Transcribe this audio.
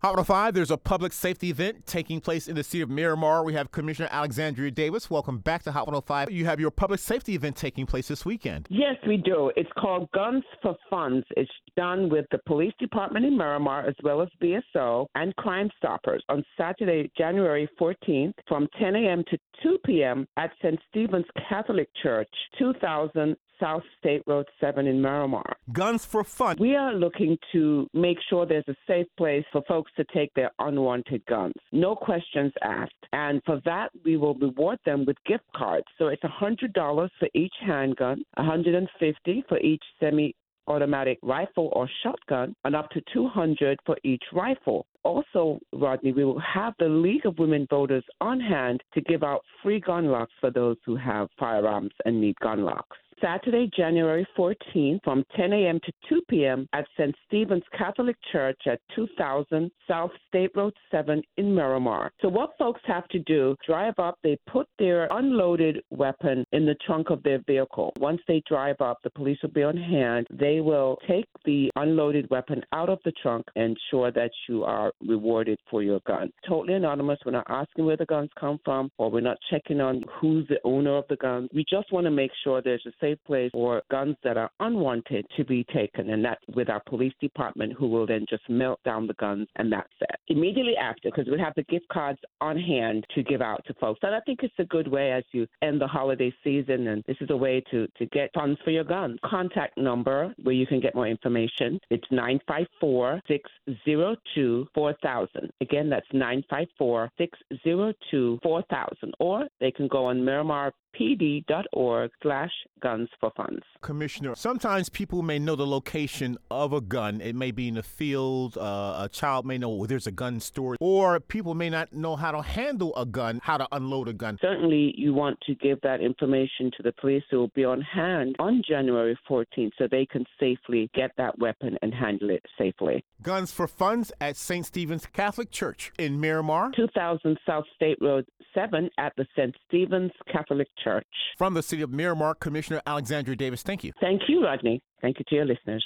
Hot 105, there's a public safety event taking place in the city of Miramar. We have Commissioner Alexandria Davis. Welcome back to Hot 105. You have your public safety event taking place this weekend. Yes, we do. It's called Guns for Funds. It's done with the police department in Miramar as well as BSO and Crime Stoppers on Saturday, January 14th from 10 a.m. to 2 p.m. at St. Stephen's Catholic Church, 2000 South State Road 7 in Miramar. Guns for Fun. We are looking to make sure there's a safe place for folks to take their unwanted guns. No questions asked. And for that, we will reward them with gift cards. So it's $100 for each handgun, 150 for each semi automatic rifle or shotgun and up to 200 for each rifle. Also, Rodney, we will have the League of Women Voters on hand to give out free gun locks for those who have firearms and need gun locks. Saturday, January 14th from 10 a.m. to 2 p.m. at St. Stephen's Catholic Church at 2000 South State Road 7 in Miramar. So what folks have to do, drive up, they put their unloaded weapon in the trunk of their vehicle. Once they drive up, the police will be on hand. They will take the unloaded weapon out of the trunk and ensure that you are rewarded for your gun. Totally anonymous. We're not asking where the guns come from or we're not checking on who's the owner of the gun. We just want to make sure there's a safe safe place for guns that are unwanted to be taken, and that's with our police department who will then just melt down the guns, and that's it. Immediately after, because we have the gift cards on hand to give out to folks. And I think it's a good way as you end the holiday season, and this is a way to, to get funds for your guns. Contact number where you can get more information. It's 954 602 4000. Again, that's 954 602 4000. Or they can go on Miramar pd.org slash guns for funds. Commissioner, sometimes people may know the location of a gun. It may be in a field. Uh, a child may know there's a gun store, or people may not know how to handle a gun, how to unload a gun. Certainly, you want to give that information to the police who will be on hand on January 14th so they can safely get that weapon and handle it safely. Guns for Funds at St. Stephen's Catholic Church in Miramar. 2000 South State Road 7 at the St. Stephen's Catholic Church. From the city of Miramar, Commissioner Alexandria Davis, thank you. Thank you, Rodney. Thank you to your listeners.